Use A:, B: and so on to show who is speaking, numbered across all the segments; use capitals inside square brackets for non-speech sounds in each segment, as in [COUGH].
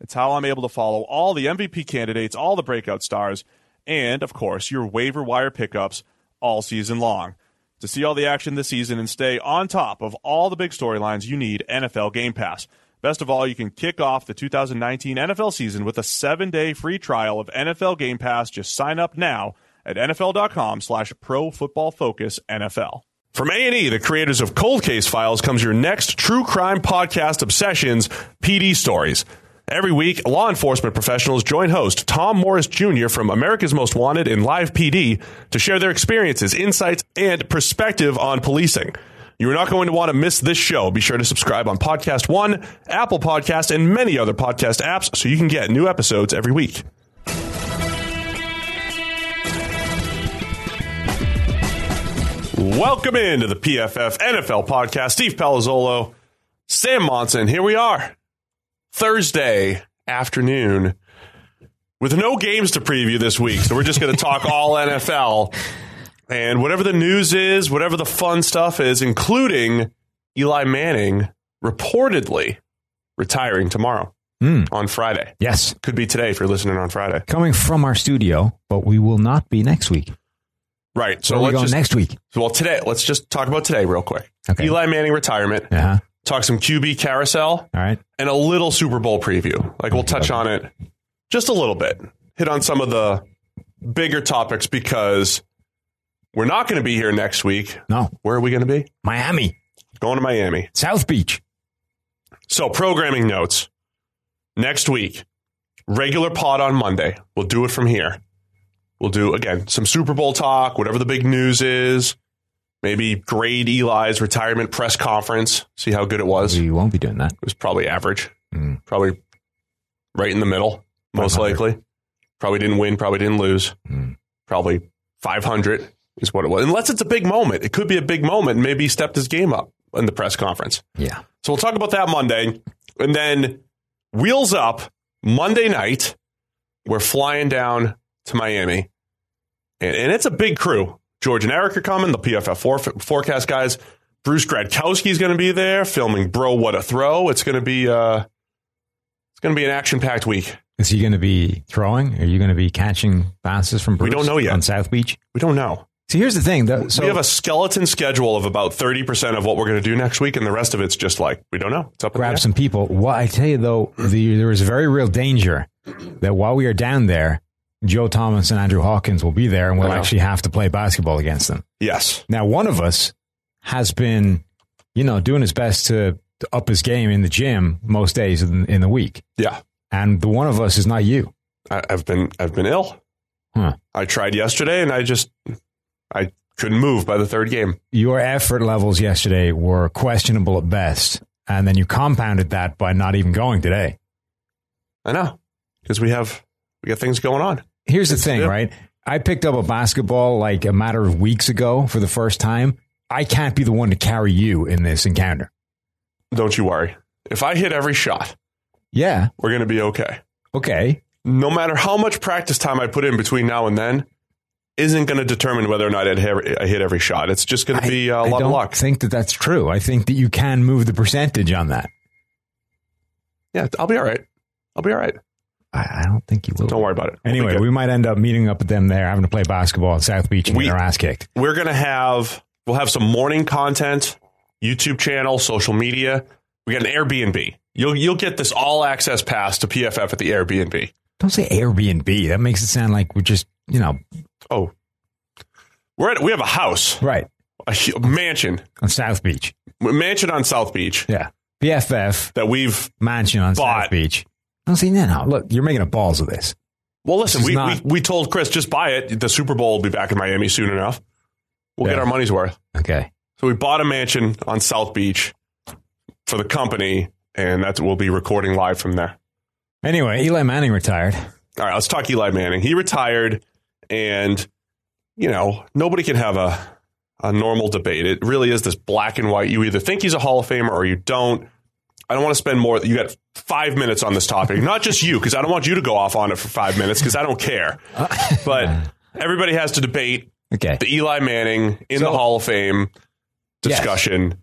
A: It's how I'm able to follow all the MVP candidates, all the breakout stars, and, of course, your waiver wire pickups all season long. To see all the action this season and stay on top of all the big storylines, you need NFL Game Pass. Best of all, you can kick off the 2019 NFL season with a seven-day free trial of NFL Game Pass. Just sign up now at nfl.com slash pro football focus NFL. From A&E, the creators of Cold Case Files, comes your next true crime podcast obsessions, PD Stories. Every week, law enforcement professionals join host Tom Morris Jr. from America's Most Wanted and Live PD to share their experiences, insights, and perspective on policing. You're not going to want to miss this show. Be sure to subscribe on Podcast One, Apple Podcast, and many other podcast apps so you can get new episodes every week. Welcome into the PFF NFL podcast. Steve Palazzolo, Sam Monson. Here we are. Thursday afternoon with no games to preview this week. So we're just going to talk [LAUGHS] all NFL and whatever the news is, whatever the fun stuff is, including Eli Manning reportedly retiring tomorrow
B: Mm.
A: on Friday.
B: Yes.
A: Could be today if you're listening on Friday.
B: Coming from our studio, but we will not be next week.
A: Right. So
B: Where
A: let's
B: going
A: just,
B: next week?
A: well, today, let's just talk about today real quick.
B: Okay.
A: Eli Manning retirement,
B: Uh-huh.
A: Talk some QB carousel,
B: All right.
A: and a little Super Bowl preview. Like we'll touch on it just a little bit, hit on some of the bigger topics because we're not going to be here next week.
B: No.
A: Where are we going to be?
B: Miami,
A: Going to Miami.
B: South Beach.
A: So, programming notes next week, regular pod on Monday. We'll do it from here. We'll do, again, some Super Bowl talk, whatever the big news is. Maybe grade Eli's retirement press conference, see how good it was.
B: We won't be doing that.
A: It was probably average,
B: Mm.
A: probably right in the middle, most likely. Probably didn't win, probably didn't lose.
B: Mm.
A: Probably 500 is what it was. Unless it's a big moment. It could be a big moment. Maybe he stepped his game up in the press conference.
B: Yeah.
A: So we'll talk about that Monday. And then wheels up Monday night. We're flying down to Miami. And, and it's a big crew. George and Eric are coming, the PFF for, forecast guys. Bruce Gradkowski is going to be there filming Bro What a Throw. It's going to be uh, it's going to be an action packed week.
B: Is he going to be throwing? Are you going to be catching passes from Bruce We
A: don't know yet.
B: on South Beach?
A: We don't know.
B: So here's the thing. Though, so
A: we have a skeleton schedule of about 30% of what we're going to do next week, and the rest of it's just like, we don't know. It's up
B: grab some people. What I tell you though, the, there is a very real danger that while we are down there, Joe Thomas and Andrew Hawkins will be there, and we'll actually have to play basketball against them.
A: Yes.
B: Now, one of us has been, you know, doing his best to, to up his game in the gym most days in, in the week,
A: Yeah.
B: and the one of us is not you.
A: I, I've been I've been ill.
B: Huh.
A: I tried yesterday, and I just I couldn't move by the third game.
B: Your effort levels yesterday were questionable at best, and then you compounded that by not even going today.
A: I know because we have we got things going on.
B: Here's the thing, right? I picked up a basketball like a matter of weeks ago for the first time. I can't be the one to carry you in this encounter.
A: Don't you worry. If I hit every shot,
B: Yeah.
A: we're going to be okay.
B: Okay.
A: No matter how much practice time I put in between now and then, isn't going to determine whether or not I'd hit, every shot. It's just going to be uh, a
B: I
A: lot of luck.
B: think that that's true. I think that you can move the percentage on that.
A: Yeah, I'll be all right. I'll be all right.
B: I, I don't think you will.
A: Don't worry about it. We'll
B: Anyway, we might end up meeting up with them there, having to play basketball at South Beach and
A: We-
B: get our ass kicked.
A: we're going to have we'll have some morning content, YouTube channel, social media. We got an Airbnb. You'll you'll get this all access pass to PFF at the Airbnb.
B: Don't say Airbnb. That makes it sound like we're just, you know,
A: Oh, we're at, we have a house,
B: right
A: a mansion,
B: on South Beach.
A: mansion on South Beach
B: Yeah. BFF
A: that we've.
B: mansion on
A: Bought.
B: South Beach. Don't say no, no. Look, you're making a balls of this.
A: Well, listen,
B: This
A: we,
B: not-
A: we we told Chris just buy it. The Super Bowl will be back in Miami soon enough. We'll get our money's worth.
B: Okay.
A: So we bought a mansion on South Beach for the company, and that's we'll be recording live from there.
B: Anyway, Eli Manning retired.
A: All right, let's talk Eli Manning. He retired, and you know nobody can have a a normal debate. It really is this black and white. You either think he's a Hall of Famer or you don't. I don't want to spend more. You got five minutes on this topic, not just you, because I don't want you to go off on it for five minutes because I don't care. [LAUGHS] But everybody has to debate
B: Okay.
A: the Eli Manning in
B: So-
A: the Hall of Fame
B: Yes.
A: discussion.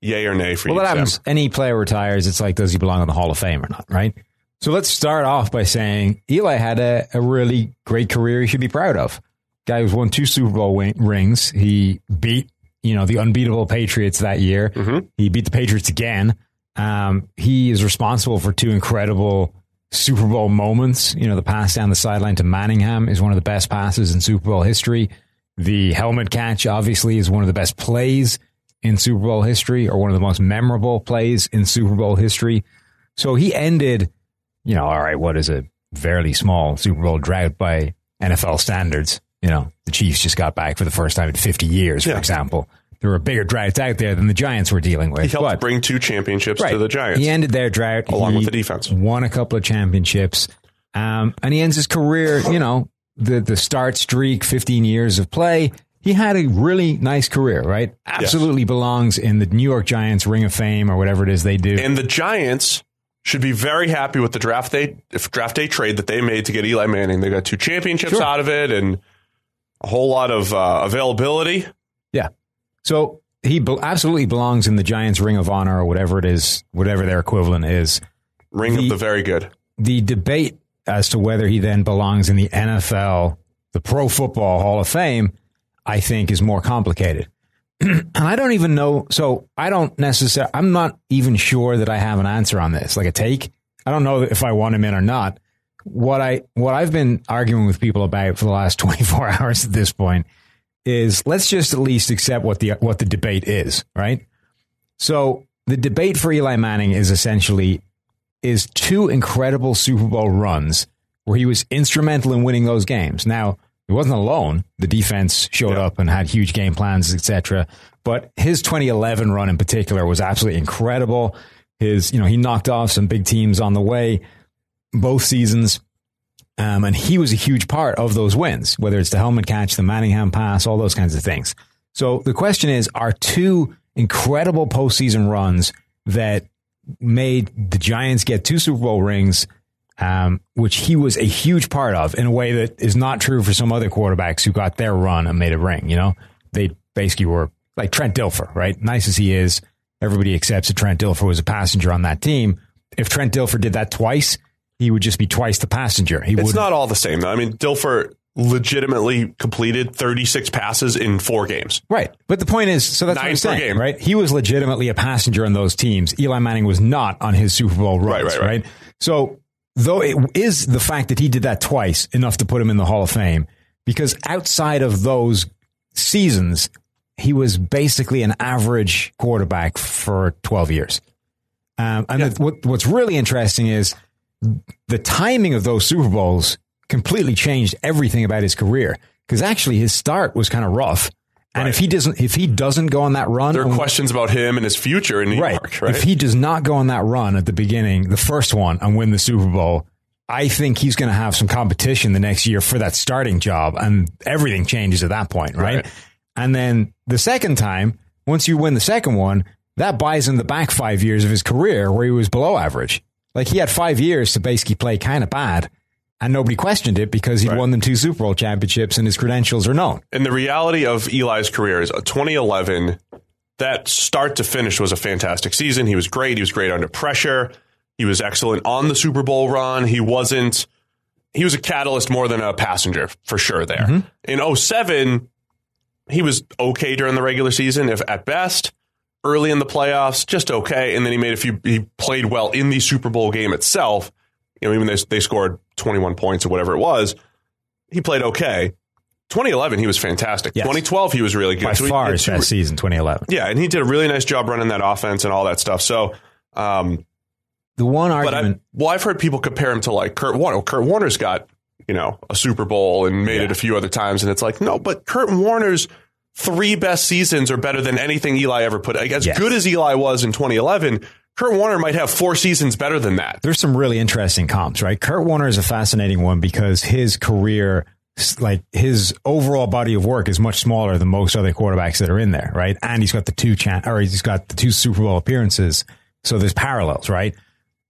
A: Yay or nay for
B: Well,
A: you?
B: that
A: Sam?
B: happens. Any player retires, it's like, does he belong in the Hall of Fame or not, right? So let's start off by saying Eli had a, a really great career he should be proud of. Guy who's won two Super Bowl win- rings. He beat, you know, the unbeatable Patriots that year.
A: Mm-hmm.
B: He beat the Patriots again. Um, he is responsible for two incredible Super Bowl moments. You know, the pass down the sideline to Manningham is one of the best passes in Super Bowl history. The helmet catch, obviously, is one of the best plays in Super Bowl history or one of the most memorable plays in Super Bowl history. So he ended, you know, all right, what is a fairly small Super Bowl drought by NFL standards? You know, the Chiefs just got back for the first time in 50 years, for
A: Yeah.
B: example. There were bigger droughts out there than the Giants were dealing with.
A: He helped
B: But-
A: bring two championships to the Giants.
B: He ended their drought
A: Along
B: He
A: with the defense.
B: Won a couple of championships, um, and he ends his career. You know, the the start streak, fifteen years of play. He had a really nice career, right? Absolutely belongs in the New York Giants Ring of Fame or whatever it is they do.
A: And the Giants should be very happy with the draft day if draft day trade that they made to get Eli Manning. They got two championships
B: Sure.
A: out of it and a whole lot of uh, availability.
B: yeah, so he absolutely belongs in the Giants Ring of Honor or whatever it is, whatever their equivalent is.
A: Ring
B: The-
A: of the very good.
B: the debate as to whether he then belongs in the NFL, the Pro Football Hall of Fame, I think is more complicated. [CLEARS THROAT] and I don't even know. So I don't necessarily, I'm not even sure that I have an answer on this, like a take. I don't know if I want him in or not. What I, what I've been arguing with people about for the last [LAUGHS] 24 [LAUGHS] hours at this point is let's just at least accept what the, what the debate is, right? So the debate for Eli Manning is essentially is two incredible Super Bowl runs where he was instrumental in winning those games. Now, he wasn't alone. The defense showed up and had huge game plans, etc. But his 2011 run in particular was absolutely incredible. His, you know, he knocked off some big teams on the way both seasons. Um, and he was a huge part of those wins, whether it's the helmet catch, the Manningham pass, all those kinds of things. So the question is, are two incredible postseason runs that made the Giants get two Super Bowl rings, um, which he was a huge part of in a way that is not true for some other quarterbacks who got their run and made a ring. You know, they basically were like Trent Dilfer, right? Nice as he is, everybody accepts that Trent Dilfer was a passenger on that team. If Trent Dilfer did that twice, he would just be twice the passenger. He
A: It's not all the same, though. I mean, Dilfer legitimately completed 36 passes in four games.
B: Right. But the point is, so that's what
A: Nine
B: I'm
A: per
B: saying,
A: game.
B: right? He was legitimately a passenger on those teams. Eli Manning was not on his Super Bowl runs,
A: Right,
B: right,
A: right, right.
B: So, though it is the fact that he did that twice enough to put him in the Hall of Fame, because outside of those seasons, he was basically an average quarterback for 12 years. Um, and the, what, what's really interesting is the timing of those Super Bowls completely changed everything about his career. Because actually, his start was kind of rough, and if he doesn't, if he doesn't go on that run,
A: There are
B: and-
A: questions about him and his future in New
B: right,
A: York, right?
B: if he does not go on that run at the beginning, the first one, and win the Super Bowl, I think he's going to have some competition the next year for that starting job, and everything changes at that point, right?
A: Right.
B: And then the second time, once you win the second one, that buys him the back five years of his career where he was below average. Like he had five years to basically play kind of bad, and nobody questioned it because he'd
A: Right.
B: won them two Super Bowl championships and his credentials are known.
A: and the reality of Eli's career is uh, 2011, that start to finish was a fantastic season. He was great. He was great under pressure. He was excellent on the Super Bowl run. He wasn't, he was a catalyst more than a passenger for sure there. In 07, he was okay during the regular season, if at best. Early in the playoffs, just okay. And then he made a few, he played well in the Super Bowl game itself. you know, even they they scored 21 points or whatever it was, he played okay. 2011, he was fantastic.
B: Yes.
A: 2012, he was really good.
B: By
A: So he-
B: far
A: he-
B: his best season, 2011.
A: Yeah, and he did a really nice job running that offense and all that stuff. So, um,
B: The one
A: but I,
B: argument,
A: well, I've heard people compare him to like Kurt Warner. Kurt Warner's got you know a Super Bowl and made it a few other times, and it's like no, but Kurt Warner's three best seasons are better than anything Eli ever put. Like, as
B: Yes.
A: good as Eli was in 2011, Kurt Warner might have four seasons better than that.
B: there's some really interesting comps, right? Kurt Warner is a fascinating one because his career, like his overall body of work, is much smaller than most other quarterbacks that are in there, right? And he's got the two chan or he's got the two Super Bowl appearances, so there's parallels, right?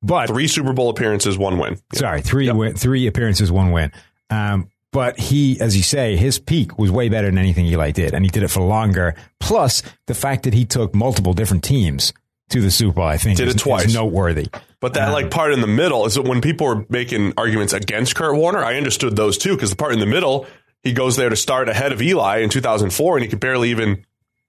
B: But
A: Three Super Bowl appearances, one win.
B: sorry, three win, three appearances, one win. Um, but he, as you say, his peak was way better than anything Eli did, and he did it for longer. Plus, the fact that he took multiple different teams to the Super Bowl, I think,
A: Did
B: is,
A: it twice.
B: noteworthy.
A: But that like part in the middle is that when people were making arguments against Kurt Warner, I understood those too because the part in the middle, he goes there to start ahead of Eli in 2004, and he could barely even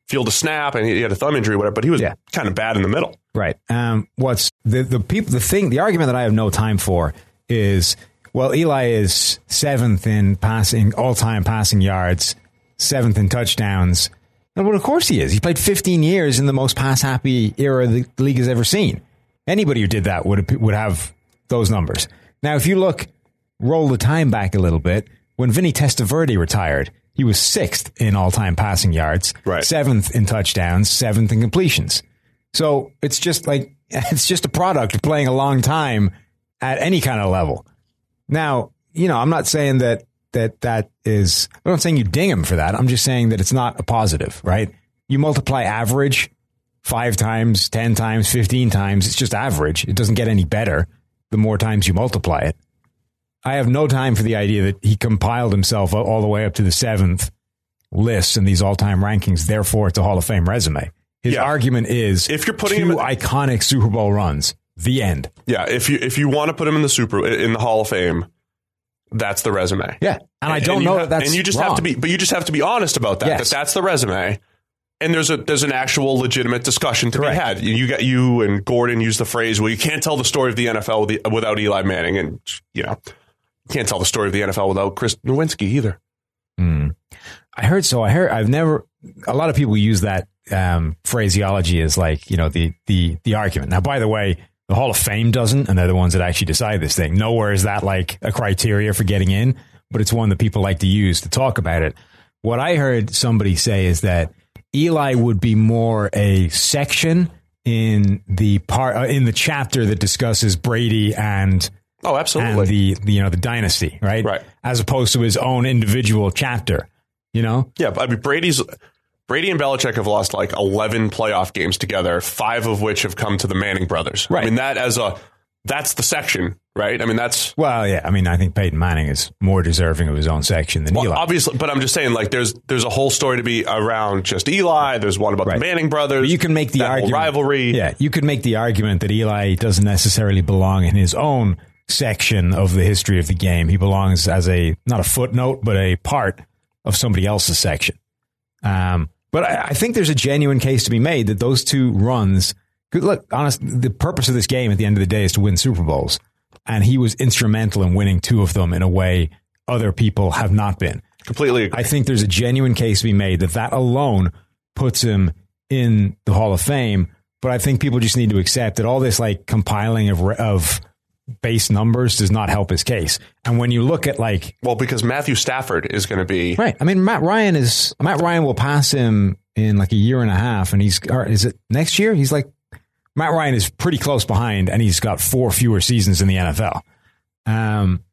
A: field a snap, and he had a thumb injury, or whatever. But he was
B: Yeah.
A: kind of bad in the middle.
B: Right. Um, what's the the people the thing the argument that I have no time for is well Eli is seventh in passing all time passing yards, seventh in touchdowns. And well, of course he is. He played 15 years in the most pass happy era the league has ever seen. Anybody who did that would would have those numbers. Now, if you look, roll the time back a little bit. When Vinny Testaverde retired, he was sixth in all time passing yards,
A: Right.
B: seventh in touchdowns, seventh in completions. So it's just like [LAUGHS] it's just a product of playing a long time at any kind of level. Now, you know, I'm not saying that that that is. I'm not saying you ding him for that. I'm just saying that it's not a positive, right? You multiply average five times, ten times, fifteen times. It's just average. It doesn't get any better the more times you multiply it. I have no time for the idea that he compiled himself all the way up to the seventh list in these all-time rankings. Therefore, it's a Hall of Fame resume. His
A: Yeah.
B: argument is
A: If you're putting
B: two
A: him in-
B: iconic Super Bowl runs. The end.
A: Yeah, if you if you want to put him in the Super in the Hall of Fame, that's the resume.
B: Yeah, and I don't
A: you
B: know
A: have-
B: that that's
A: and you just
B: wrong.
A: have to be, but you just have to be honest about that.
B: Yes.
A: That that's the resume, and there's a there's an actual legitimate discussion to
B: Correct.
A: be had. You got you and Gordon used the phrase, "Well, you can't tell the story of the NFL with the- without Eli Manning," and you know, you can't tell the story of the NFL without Chris Nowinski either.
B: Hmm. I heard so. I heard. I've never. A lot of people use that um, phraseology as like you know the the the argument. Now, by the way, the Hall of Fame doesn't, and they're the ones that actually decide this thing. Nowhere is that like a criteria for getting in, but it's one that people like to use to talk about it. What I heard somebody say is that Eli would be more a section in the part uh, in the chapter that discusses Brady and
A: Oh, absolutely.
B: and the, the you know the dynasty, right?
A: Right.
B: As opposed to his own individual chapter. You know,
A: Yeah, but I mean Brady's Brady and Belichick have lost like eleven playoff games together, five of which have come to the Manning brothers.
B: Right.
A: I mean that as a that's the section, right? I mean that's
B: well, yeah. I mean, I think Peyton Manning is more deserving of his own section than
A: well,
B: Eli.
A: obviously, but I'm just saying like there's there's a whole story to be around just Eli. There's one about
B: Right.
A: the Manning brothers.
B: But you can make the argument
A: rivalry.
B: Yeah, you could make the argument that Eli doesn't necessarily belong in his own section of the history of the game. He belongs as a not a footnote, but a part of somebody else's section. Um, but I, I think there's a genuine case to be made that those two runs. Good look, honest. The purpose of this game at the end of the day is to win Super Bowls, and he was instrumental in winning two of them in a way other people have not been.
A: completely. Agree.
B: I think there's a genuine case to be made that that alone puts him in the Hall of Fame. But I think people just need to accept that all this like compiling of of base numbers does not help his case. And when you look at like
A: well, because Matthew Stafford is going to be
B: right, I mean Matt Ryan is Matt Ryan will pass him in like a year and a half, and he's or is it next year? He's like Matt Ryan is pretty close behind, and he's got four fewer seasons in the NFL. Um,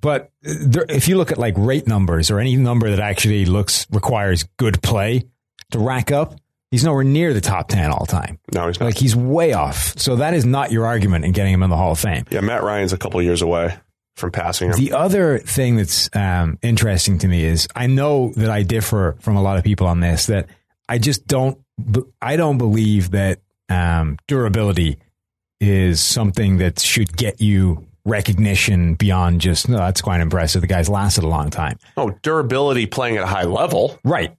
B: but there, if you look at like rate numbers or any number that actually looks requires good play to rack up, he's nowhere near the top ten all time.
A: no, he's not.
B: Like he's way off. So that is not your argument in getting him in the Hall of Fame.
A: yeah, Matt Ryan's a couple years away from passing him.
B: The other thing that's um, interesting to me is I know that I differ from a lot of people on this. That I just don't. I don't believe that um, durability is something that should get you recognition beyond just no. That's quite impressive. The guy's lasted a long time,
A: oh, durability playing at a high level.
B: right?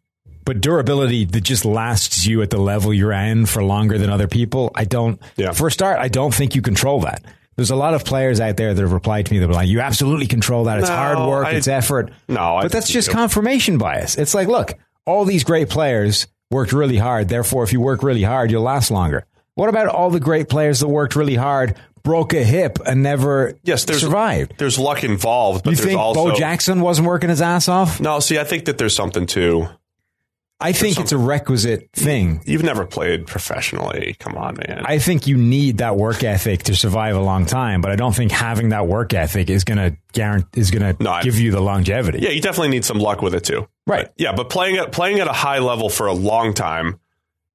B: But durability that just lasts you at the level you're in for longer than other people. I don't.
A: Yeah.
B: For a start, I don't think you control that. There's a lot of players out there that have replied to me that were like, "You absolutely control that. It's
A: No,
B: hard work.
A: I-
B: it's effort."
A: No, I
B: but that's just
A: do.
B: confirmation bias. It's like, look, all these great players worked really hard. Therefore, if you work really hard, you'll last longer. What about all the great players that worked really hard, broke a hip, and never
A: Yes, there's
B: survived?
A: There's luck involved, but
B: You
A: there's
B: think
A: also
B: Bo Jackson wasn't working his ass off?
A: no. See, I think that there's something to.
B: I think it's a requisite thing.
A: You've never played professionally. Come on, man.
B: I think you need that work ethic to survive a long time, but I don't think having that work ethic is going to guarantee is going to
A: No, I-
B: give you the longevity.
A: yeah, you definitely need some luck with it too.
B: Right.
A: Yeah, but playing at playing at a high level for a long time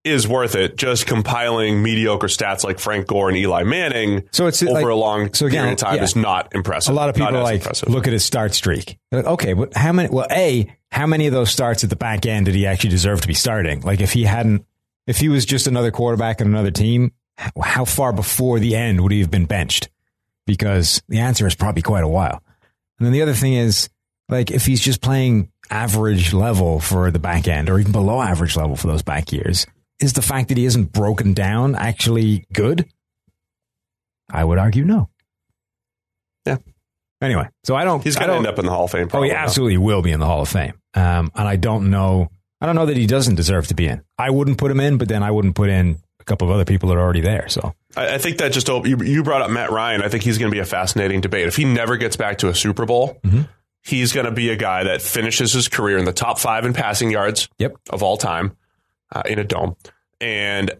A: is worth it. Just compiling mediocre stats like Frank Gore and Eli Manning
B: So it's
A: over
B: like-
A: a long
B: so again,
A: period of time
B: yeah.
A: is not impressive.
B: A lot of people like
A: impressive.
B: look at his start streak. Like, okay, but how many? Well, a how many of those starts at the back end did he actually deserve to be starting? Like if he hadn't, if he was just another quarterback in another team, how far before the end would he have been benched? Because the answer is probably quite a while. And then the other thing is, like, if he's just playing average level for the back end or even below average level for those back years, is the fact that he isn't broken down actually good? I would argue no.
A: Yeah.
B: Anyway, so I don't.
A: He's going to end up in the Hall of Fame. Probably, Oh,
B: he absolutely will be in the Hall of Fame. Um, and I don't know. I don't know that he doesn't deserve to be in. I wouldn't put him in, but then I wouldn't put in a couple of other people that are already there. So
A: I, I think that just op- you, you brought up Matt Ryan. I think he's going to be a fascinating debate. If he never gets back to a Super Bowl,
B: Mm-hmm.
A: he's going to be a guy that finishes his career in the top five in passing yards
B: Yep.
A: of all time uh, in a dome, and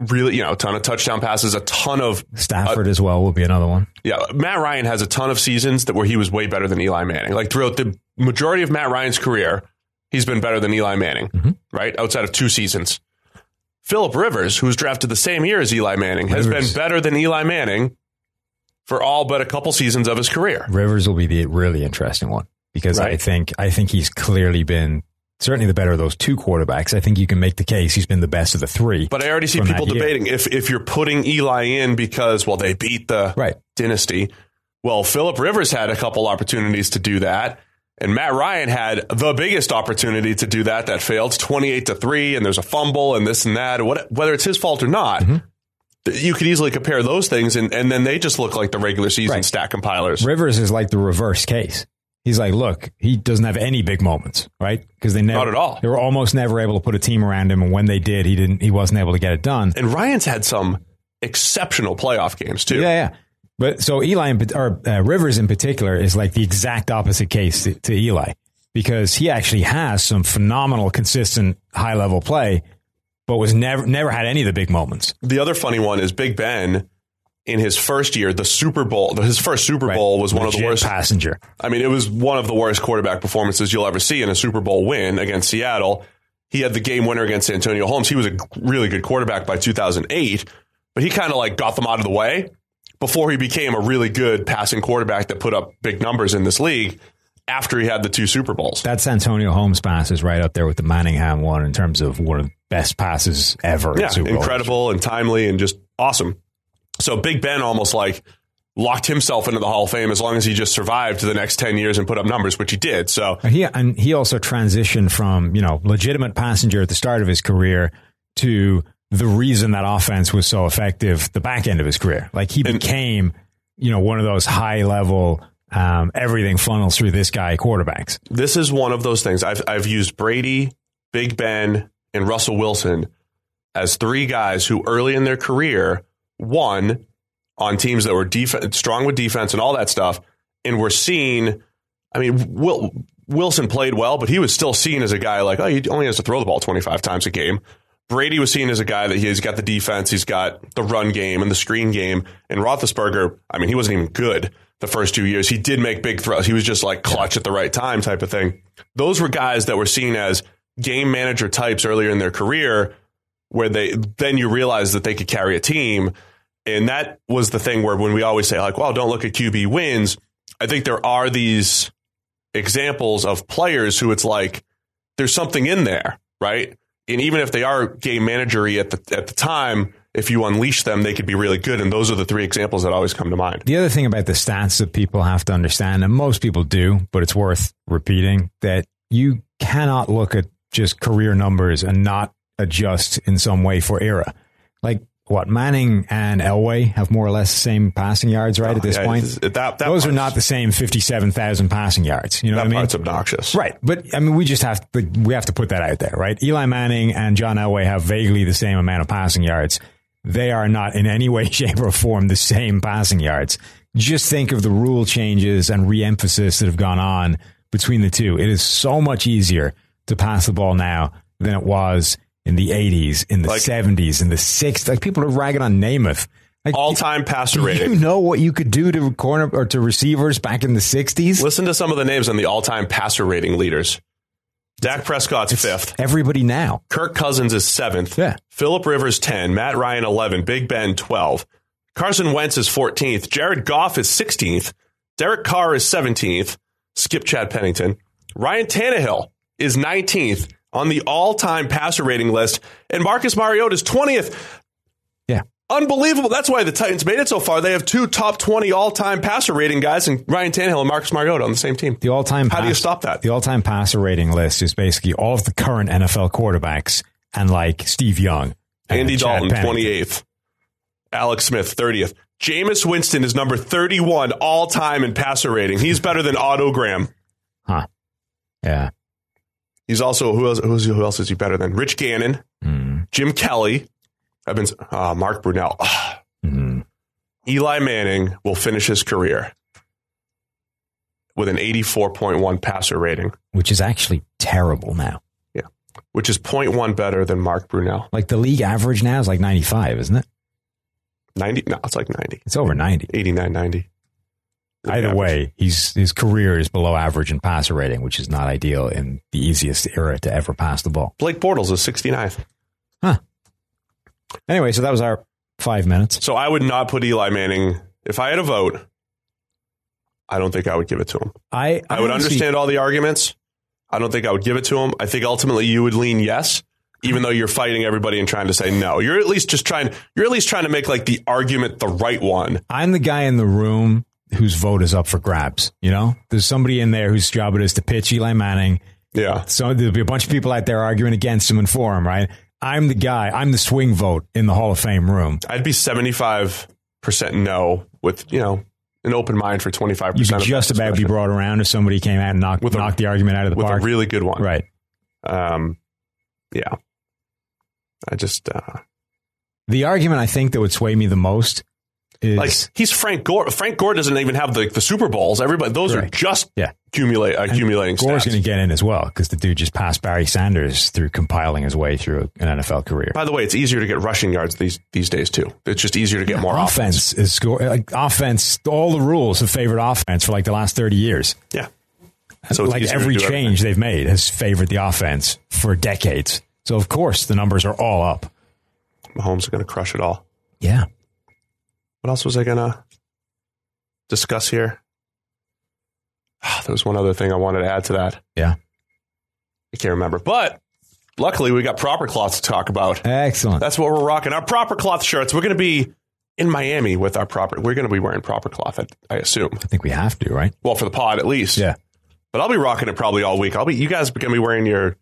A: really, you know, a ton of touchdown passes, a ton of
B: Stafford as well will be another one.
A: yeah. Matt Ryan has a ton of seasons that where he was way better than Eli Manning. Like throughout the majority of Matt Ryan's career, he's been better than Eli Manning,
B: Mhm.
A: right? Outside of two seasons. Philip Rivers, who was drafted the same year as Eli Manning, has
B: Rivers.
A: been better than Eli Manning for all but a couple seasons of his career.
B: Rivers will be the really interesting one because I think I think he's clearly been certainly the better of those two quarterbacks. I think you can make the case he's been the best of the three.
A: But I already see people debating if if you're putting Eli in because well they beat the
B: Right.
A: dynasty. Well, Philip Rivers had a couple opportunities to do that. And Matt Ryan had the biggest opportunity to do that that failed 28 to 3 and there's a fumble and this and that what, whether it's his fault or not.
B: Mm-hmm.
A: You could easily compare those things and, and then they just look like the regular season
B: Right.
A: stat compilers.
B: Rivers is like the reverse case. He's like, look, he doesn't have any big moments, right? Because they never,
A: Not at all.
B: They were almost never able to put a team around him, and when they did, he didn't. He wasn't able to get it done.
A: And Ryan's had some exceptional playoff games too.
B: Yeah, yeah. But so Eli in, or uh, Rivers in particular is like the exact opposite case to, to Eli because he actually has some phenomenal, consistent, high level play, but was never never had any of the big moments.
A: The other funny one is Big Ben in his first year, the Super Bowl, his first Super
B: Right.
A: Bowl was one of the worst
B: passenger.
A: I mean, it was one of the worst quarterback performances you'll ever see in a Super Bowl win against Seattle. He had the game winner against Antonio Holmes. He was a really good quarterback by 2008, but he kind of like got them out of the way before he became a really good passing quarterback that put up big numbers in this league after he had the two Super Bowls.
B: That Santonio Holmes' pass is right up there with the Manningham one in terms of one of the best passes ever. in
A: yeah,
B: Super Bowl.
A: incredible and timely and just awesome. So Big Ben almost like locked himself into the Hall of Fame as long as he just survived to the next 10 years and put up numbers, which he did. So
B: He and he also transitioned from you know legitimate passenger at the start of his career to the reason that offense was so effective the back end of his career. Like he became you know one of those high level um, everything funnels through this guy quarterbacks.
A: this is one of those things. I've I've used Brady, Big Ben, and Russell Wilson as three guys who early in their career won on teams that were def- strong with defense and all that stuff, and were seen. I mean, Will, Wilson played well, but he was still seen as a guy like, oh, he only has to throw the ball twenty five times a game. Brady was seen as a guy that he's got the defense, he's got the run game and the screen game. And Roethlisberger, I mean, he wasn't even good the first two years. He did make big throws. He was just like clutch at the right time type of thing. Those were guys that were seen as game manager types earlier in their career, where they then you realize that they could carry a team. And that was the thing where when we always say like, well, don't look at QB wins. I think there are these examples of players who it's like there's something in there, right? And even if they are game managery at the at the time, if you unleash them, they could be really good. And those are the three examples that always come to mind.
B: The other thing about the stats that people have to understand, and most people do, but it's worth repeating, that you cannot look at just career numbers and not adjust in some way for era. Like what Manning and Elway have more or less the same passing yards, right? at oh, this
A: Oh, Yeah,
B: point,
A: that, that
B: those are not the same fifty-seven thousand passing yards. You know
A: That
B: what I mean?
A: part's obnoxious.
B: Right, but I mean, we just have to we have to put that out there, right? Eli Manning and John Elway have vaguely the same amount of passing yards. They are not in any way, [LAUGHS] shape, or form the same passing yards. Just think of the rule changes and re-emphasis that have gone on between the two. It is so much easier to pass the ball now than it was in the '80s, in the
A: Like-
B: '70s, in the '60s. Like people are ragging on Namath. Like,
A: All time passer
B: do
A: rating.
B: you know what you could do to corner or to receivers back in the '60s?
A: Listen to some of the names on the all time passer rating leaders. Dak Prescott's fifth.
B: Everybody now.
A: Kirk Cousins is seventh.
B: Yeah.
A: Philip Rivers 10. Matt Ryan 11. Big Ben 12. Carson Wentz is 14th. Jared Goff is 16th. Derek Carr is 17th. Skip Chad Pennington. Ryan Tannehill is 19th on the all time passer rating list. And Marcus Mariota is 20th.
B: Yeah.
A: Unbelievable. That's why the Titans made it so far. They have two top 20 all time passer rating guys and Ryan Tannehill and Marcus Mariota on the same team.
B: The all-time
A: How do you stop that?
B: The all-time passer rating list is basically all of the current NFL quarterbacks and like Steve Young, and
A: Andy
B: Chad
A: Dalton,
B: Pennington.
A: 28th. Alex Smith, 30th. Jameis Winston is number 31 all time in passer rating. He's better than Otto Graham.
B: Huh? Yeah.
A: He's also, who else, who else is he better than? Rich Gannon,
B: Mm,
A: Jim Kelly, I've been, uh, Mark Brunell.
B: Mm.
A: Eli Manning will finish his career with an 84.1 passer rating,
B: Which is actually terrible now.
A: Yeah, which is 0.1 better than Mark Brunell.
B: Like the league average now is like 95, isn't it?
A: 90, no, it's like 90,
B: It's over 90.
A: 89, 90.
B: Either
A: Yeah.
B: way, he's his career is below average in passer rating, which is not ideal in the easiest era to ever pass the ball.
A: Blake Bortles is 69th.
B: Anyway, so that was our five minutes.
A: So I would not put Eli Manning. If I had a vote, I don't think I would give it to him.
B: I
A: I would
B: honestly-
A: understand all the arguments. I don't think I would give it to him. I think ultimately you would lean yes, even though you're fighting everybody and trying to say no. You're at least just trying. You're at least trying to make like the argument the right one.
B: I'm the guy in the room whose vote is up for grabs. You know, there's somebody in there whose job it is to pitch Eli Manning.
A: Yeah,
B: So there'll be a bunch of people out there arguing against him and for him, right? I'm the guy. I'm the swing vote in the Hall of Fame room.
A: I'd be 75 percent no with you know an open mind for 25
B: You
A: percent.
B: could just about be brought around if somebody came out and knocked,
A: With a-
B: knocked the argument out of the
A: with
B: park.
A: a really good one.
B: right.
A: Um, yeah. I just uh,
B: The argument I think that would sway me the most is
A: like he's Frank Gore. Frank Gore doesn't even have the, the Super Bowls. Everybody, those are just
B: Yeah.
A: accumulate accumulating.
B: Gore's
A: stats.
B: going to get in as well because the dude just passed Barry Sanders through compiling his way through an NFL career.
A: By the way, it's easier to get rushing yards these these days too. It's just easier to get more offense.
B: offense is score like offense. All the rules have favored offense for like the last thirty years.
A: Yeah. So
B: like every change they've made has favored the offense for decades. So of course the numbers are all up.
A: Mahomes is going to crush it all.
B: Yeah.
A: What else was I going to discuss here? Ah, there was one other thing I wanted to add to that.
B: Yeah.
A: I can't remember, but luckily we got proper cloth to talk about.
B: Excellent.
A: That's what we're rocking. Our proper cloth shirts. We're going to be in Miami with our proper. We're going to be wearing proper cloth. I, I assume.
B: I think we have to, right?
A: Well, for the pod at least.
B: Yeah.
A: But I'll be rocking it probably all week. I'll be. You guys are going to be wearing your,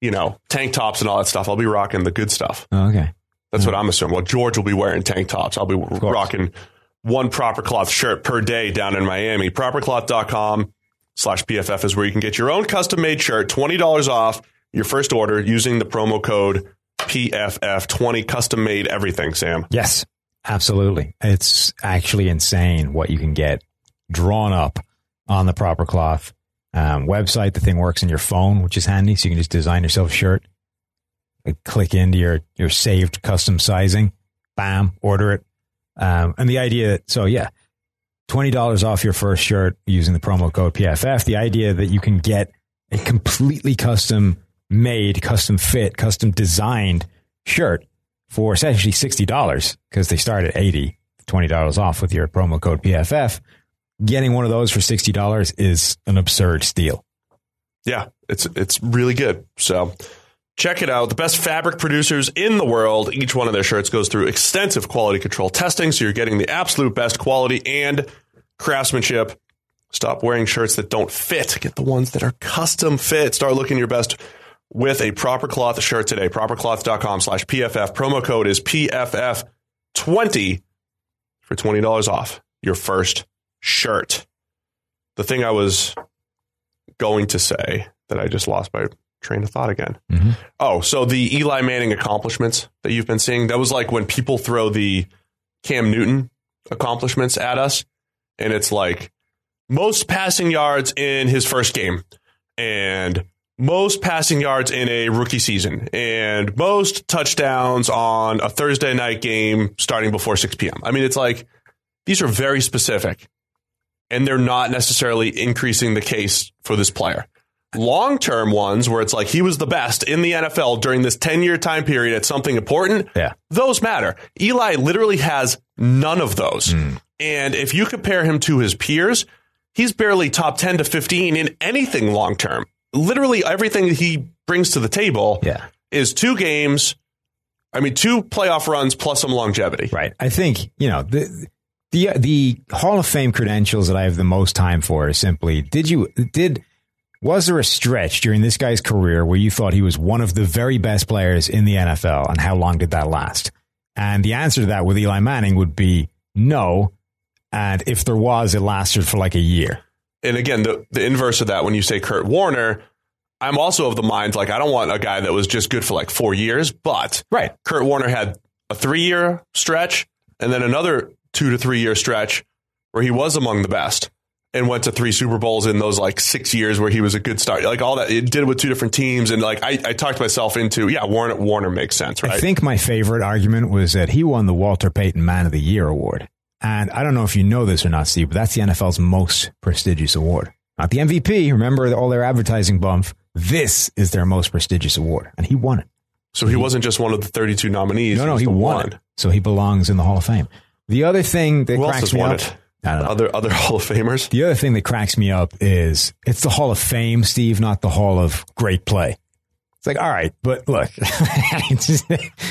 A: you know, tank tops and all that stuff. I'll be rocking the good stuff.
B: Oh, okay.
A: That's what I'm assuming. Well, George will be wearing tank tops. I'll be rocking one proper cloth shirt per day down in Miami. Propercloth.com slash PFF is where you can get your own custom made shirt, $20 off your first order using the promo code PFF20. Custom made everything, Sam.
B: Yes. Absolutely. It's actually insane what you can get drawn up on the proper cloth um, website. The thing works in your phone, which is handy. So you can just design yourself a shirt, click into your, your saved custom sizing, bam, order it. Um, and the idea, so yeah, $20 off your first shirt using the promo code PFF. The idea that you can get a completely custom made, custom fit, custom designed shirt for essentially $60 because they start at 80 $20 off with your promo code PFF. Getting one of those for $60 is an absurd steal.
A: Yeah, it's it's really good. So check it out. The best fabric producers in the world. Each one of their shirts goes through extensive quality control testing, so you're getting the absolute best quality and craftsmanship. Stop wearing shirts that don't fit. Get the ones that are custom fit. Start looking your best with a proper cloth shirt today. Propercloth.com slash PFF. Promo code is PFF 20 for $20 off your first shirt. The thing I was going to say that I just lost my train of thought again.
B: Mm-hmm.
A: Oh, so the Eli Manning accomplishments that you've been seeing, that was like when people throw the Cam Newton accomplishments at us, and it's like most passing yards in his first game, and most passing yards in a rookie season, and most touchdowns on a Thursday night game starting before 6 p.m. I mean, it's like these are very specific, and they're not necessarily increasing the case for this player long term ones where it's like he was the best in the NFL during this 10 year time period at something important,
B: Yeah.
A: those matter. Eli literally has none of those. Hmm. And if you compare him to his peers, he's barely top 10 to 15 in anything long term. Literally everything he brings to the table
B: Yeah.
A: is two games. I mean, two playoff runs plus some longevity.
B: Right. I think, you know, the the the Hall of Fame credentials that I have the most time for is simply did you did was there a stretch during this guy's career where you thought he was one of the very best players in the NFL and how long did that last? And the answer to that with Eli Manning would be no. And if there was, it lasted for like a year.
A: and again, the, the inverse of that, when you say Kurt Warner, I'm also of the mind like I don't want a guy that was just good for like four years, but
B: Right.
A: Kurt Warner had a three year stretch and then another two to three year stretch where he was among the best and went to three Super Bowls in those like six years where he was a good start. Like all that, it did it with two different teams. And like I, I talked myself into, yeah, Warner, Warner makes sense, right?
B: I think my favorite argument was that he won the Walter Payton Man of the Year award. And I don't know if you know this or not, Steve, but that's the NFL's most prestigious award. Not the MVP. Remember all their advertising bump. This is their most prestigious award. And he won it.
A: so he wasn't just one of the 32 nominees.
B: No, no, he won it. So he belongs in the Hall of Fame. The other thing that
A: Who
B: cracks me
A: won
B: up.
A: it?
B: I don't know.
A: Other, other [LAUGHS] Hall of Famers.
B: The other thing that cracks me up is it's the Hall of Fame, Steve, not the Hall of Great Play. It's like, all right, but look, it's [LAUGHS] just,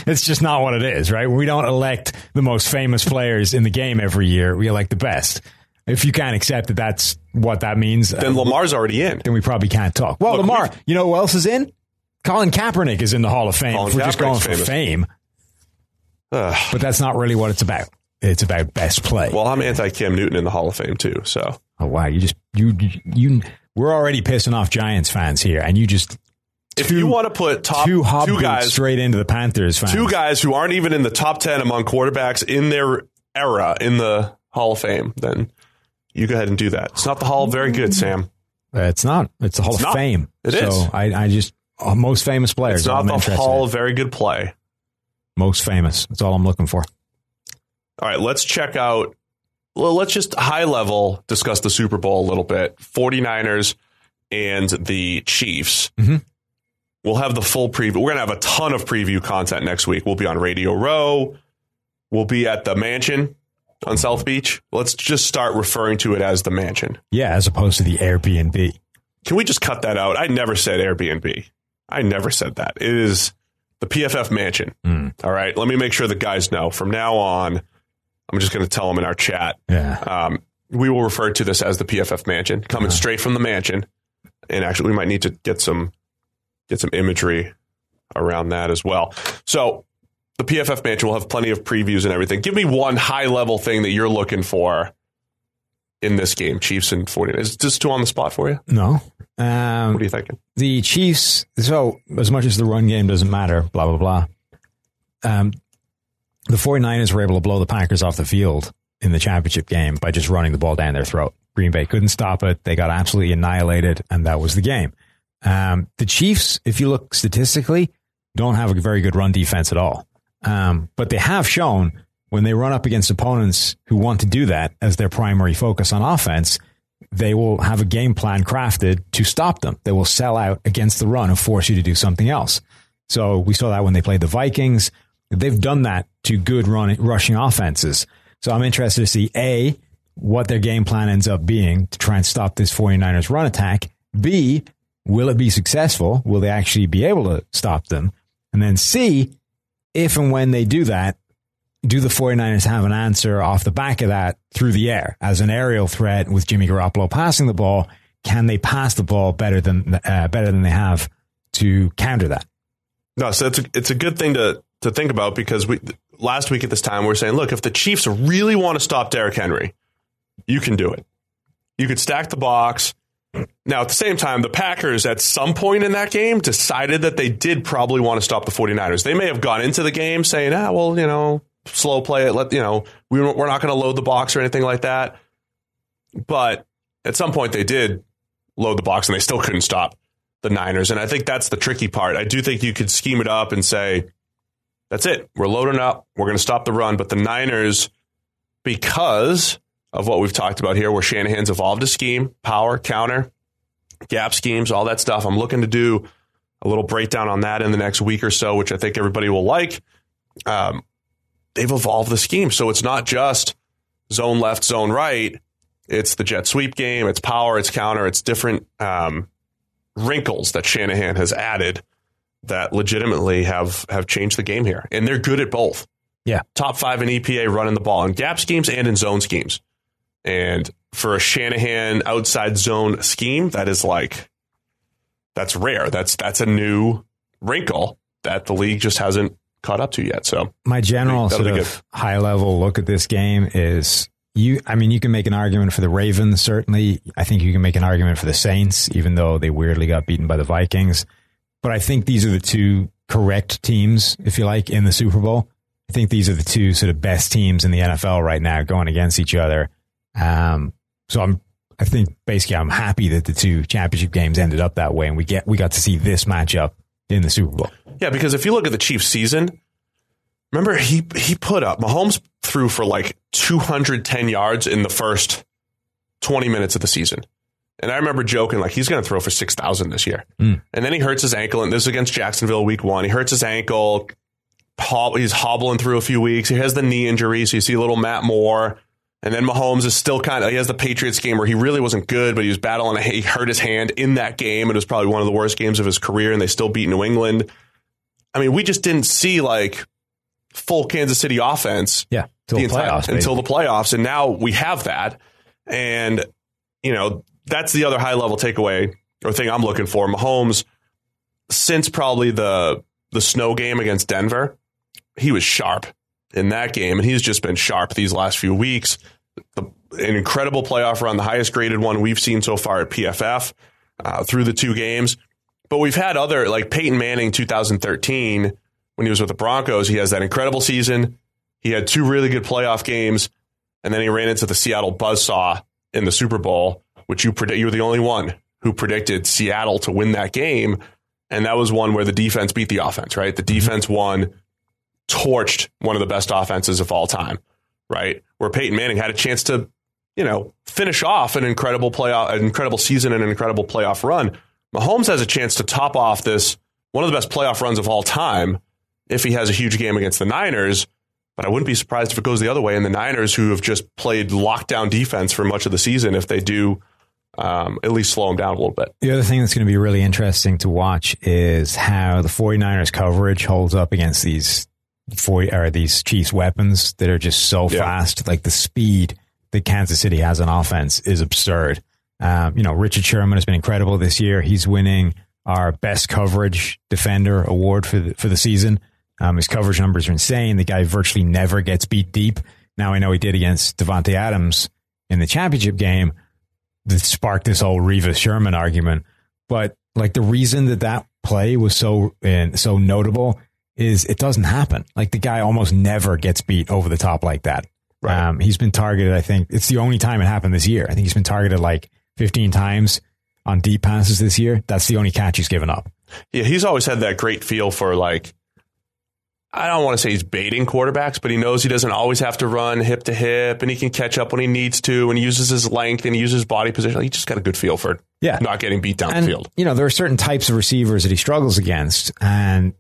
B: it's just not what it is, right? We don't elect the most famous players in the game every year. We elect the best. If you can't accept that that's what that means,
A: Then uh, Lamar's already in.
B: then we probably can't talk. Well,
A: Look,
B: Lamar, you know who else is in? Colin Kaepernick is in the Hall of Fame.
A: Colin
B: if we're just going for
A: famous.
B: fame,
A: Ugh.
B: but that's not really what it's about. It's about best play.
A: Well, I'm anti Cam Newton in the Hall of Fame too. So
B: Oh wow, you just you you we're already pissing off Giants fans here, and you just
A: if
B: Two-
A: you want to put top
B: two
A: two, guys,
B: straight into the Panthers fans.
A: two guys who aren't even in the top ten among quarterbacks in their era in the Hall of Fame, then you go ahead and do that. It's not the Hall of Very Good, Sam.
B: Uh, It's not. It's the Hall
A: It's
B: of
A: not.
B: Fame.
A: It
B: so
A: is.
B: I, I just uh, most famous players.
A: It's not the Hall. Very Good Play.
B: most famous. That's all I'm looking for.
A: All right, let's check out. Well, let's just high level discuss the Super Bowl a little bit. 49ers and the Chiefs.
B: Mhm.
A: We'll have the full preview. We're going to have a ton of preview content next week. We'll be on Radio Row. We'll be at the mansion on South Beach. Let's just start referring to it as the mansion.
B: Yeah, as opposed to the Airbnb.
A: Can we just cut that out? I never said Airbnb. I never said that. It is the PFF mansion.
B: Mm.
A: All right. Let me make sure the guys know. From now on, I'm just going to tell them in our chat.
B: Yeah.
A: Um, we will refer to this as the PFF mansion, coming straight from the mansion. And actually, we might need to get some get some imagery around that as well. So, the PFF mansion will have plenty of previews and everything. Give me one high level thing that you're looking for in this game, Chiefs and 49ers. Is this too on the spot for you?
B: No. Um,
A: What are you thinking?
B: the Chiefs. So as much as the run game doesn't matter, blah blah blah. Um, the 49ers were able to blow the Packers off the field in the championship game by just running the ball down their throat. Green Bay couldn't stop it. They got absolutely annihilated, and that was the game. Um, the Chiefs, if you look statistically, don't have a very good run defense at all. Um, but they have shown when they run up against opponents who want to do that as their primary focus on offense, they will have a game plan crafted to stop them. They will sell out against the run and force you to do something else. So we saw that when they played the Vikings. They've done that to good run, rushing offenses. So I'm interested to see A, what their game plan ends up being to try and stop this 49ers run attack. B, will it be successful? Will they actually be able to stop them? And then C, if and when they do that, do the 49ers have an answer off the back of that through the air as an aerial threat with Jimmy Garoppolo passing the ball? Can they pass the ball better than uh, better than they have to counter that?
A: No, so it's a, it's a good thing to to think about because we last week at this time, we're saying, look, if the Chiefs really want to stop Derrick Henry, you can do it. You could stack the box. Now, at the same time, the Packers at some point in that game decided that they did probably want to stop the 49ers. They may have gone into the game saying, ah, well, you know, slow play it. Let, you know, we, we're not going to load the box or anything like that. But at some point, they did load the box and they still couldn't stop the Niners. And I think that's the tricky part. I do think you could scheme it up and say, that's it. We're loading up. We're going to stop the run. But the Niners, because of what we've talked about here, where Shanahan's evolved a scheme, power, counter, gap schemes, all that stuff. I'm looking to do a little breakdown on that in the next week or so, which I think everybody will like. Um, they've evolved the scheme. So it's not just zone left, zone right. It's the jet sweep game. It's power. It's counter. It's different um, wrinkles that Shanahan has added that legitimately have have changed the game here, and they're good at both.
B: Yeah,
A: top five in EPA running the ball in gap schemes and in zone schemes. And for a Shanahan outside zone scheme, that is like that's rare. That's that's a new wrinkle that the league just hasn't caught up to yet. So
B: my general sort of high level look at this game is you. I mean, you can make an argument for the Ravens. Certainly, I think you can make an argument for the Saints, even though they weirdly got beaten by the Vikings. But I think these are the two correct teams, if you like, in the Super Bowl. I think these are the two sort of best teams in the NFL right now going against each other. Um, so I'm, I think basically I'm happy that the two championship games ended up that way, and we get we got to see this matchup in the Super Bowl.
A: Yeah, because if you look at the Chiefs season, remember he he put up Mahomes threw for like 210 yards in the first 20 minutes of the season. And I remember joking, like, he's going to throw for 6,000 this year. Mm. And then he hurts his ankle. And this is against Jacksonville week one. He hurts his ankle. He's hobbling through a few weeks. He has the knee injury. So you see a little Matt Moore. And then Mahomes is still kind of, he has the Patriots game where he really wasn't good, but he was battling. He hurt his hand in that game. It was probably one of the worst games of his career. And they still beat New England. I mean, we just didn't see like full Kansas City offense.
B: Yeah. Until the, playoffs,
A: until the playoffs. And now we have that. And, you know, that's the other high level takeaway or thing I'm looking for. Mahomes, since probably the the snow game against Denver, he was sharp in that game, and he's just been sharp these last few weeks. The, an incredible playoff run, the highest graded one we've seen so far at PFF uh, through the two games. But we've had other like Peyton Manning 2013 when he was with the Broncos. He has that incredible season. He had two really good playoff games, and then he ran into the Seattle buzzsaw in the Super Bowl which you predict, you were the only one who predicted Seattle to win that game. And that was one where the defense beat the offense, right? The mm-hmm. defense won, torched one of the best offenses of all time, right? Where Peyton Manning had a chance to, you know, finish off an incredible playoff, an incredible season and an incredible playoff run. Mahomes has a chance to top off this one of the best playoff runs of all time if he has a huge game against the Niners. But I wouldn't be surprised if it goes the other way. And the Niners, who have just played lockdown defense for much of the season, if they do um, at least slow them down a little bit.
B: The other thing that's going to be really interesting to watch is how the 49ers coverage holds up against these 40 or these Chiefs weapons that are just so yeah. fast. Like the speed that Kansas City has on offense is absurd. Um, you know, Richard Sherman has been incredible this year. He's winning our best coverage defender award for the, for the season. Um, his coverage numbers are insane. The guy virtually never gets beat deep. Now I know he did against Davante Adams in the championship game, that sparked this whole Revis Sherman argument. But like the reason that that play was so and so notable is it doesn't happen. Like the guy almost never gets beat over the top like that. Right. Um, he's been targeted. I think it's the only time it happened this year. I think he's been targeted like 15 times on deep passes this year. That's the only catch he's given up.
A: Yeah, he's always had that great feel for like I don't want to say he's baiting quarterbacks, but he knows he doesn't always have to run hip to hip and he can catch up when he needs to and he uses his length and he uses his body position. He just got a good feel for it.
B: yeah.
A: not getting beat down
B: and,
A: the field.
B: You know, there are certain types of receivers that he struggles against. And,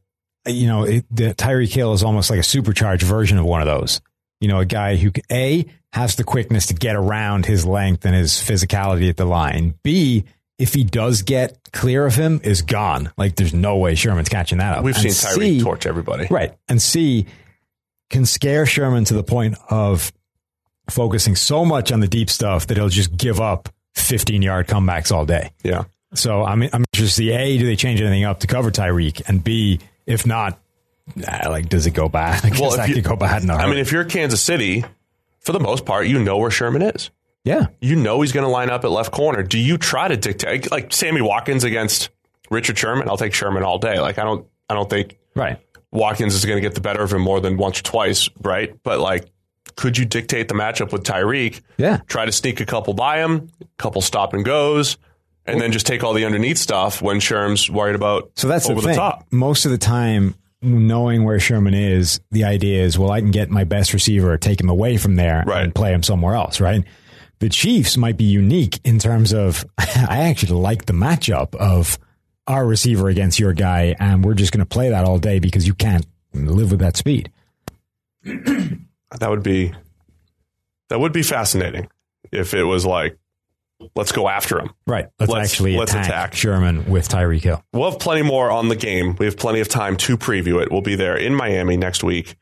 B: you know, it, the Tyreek Hill is almost like a supercharged version of one of those. You know, a guy who, A, has the quickness to get around his length and his physicality at the line. B, if he does get clear of him, is gone. Like there's no way Sherman's catching that up.
A: We've and seen Tyreek torch everybody.
B: Right. And C can scare Sherman to the point of focusing so much on the deep stuff that he'll just give up 15 yard comebacks all day.
A: Yeah.
B: So I'm, I'm interested to see A, do they change anything up to cover Tyreek? And B, if not, nah, like, does it go bad? [LAUGHS] I
A: Well,
B: that
A: you-
B: could go bad in
A: I mean, if you're Kansas City, for the most part, you know where Sherman is.
B: Yeah.
A: You know he's going to line up at left corner. Do you try to dictate like Sammy Watkins against Richard Sherman? I'll take Sherman all day. Like I don't, I don't think
B: Right.
A: Watkins is going to get the better of him more than once or twice, right? But like, could you dictate the matchup with Tyreek?
B: Yeah.
A: Try to sneak a couple by him, a couple stop and goes, and then just take all the underneath stuff when Sherm's worried about
B: So that's
A: over
B: the thing.
A: top.
B: Most of the time, knowing where Sherman is, the idea is, well, I can get my best receiver, take him away from there,
A: Right.
B: and play him somewhere else, right? The Chiefs might be unique in terms of, [LAUGHS] I actually like the matchup of our receiver against your guy, and we're just going to play that all day because you can't live with that speed. [CLEARS THROAT]
A: That would be that would be fascinating if it was like, let's go after him.
B: Right. Let's,
A: Let's-
B: actually
A: let's
B: attack,
A: attack.
B: Sherman with Tyreek Hill.
A: We'll have plenty more on the game. We have plenty of time to preview it. We'll be there in Miami next week.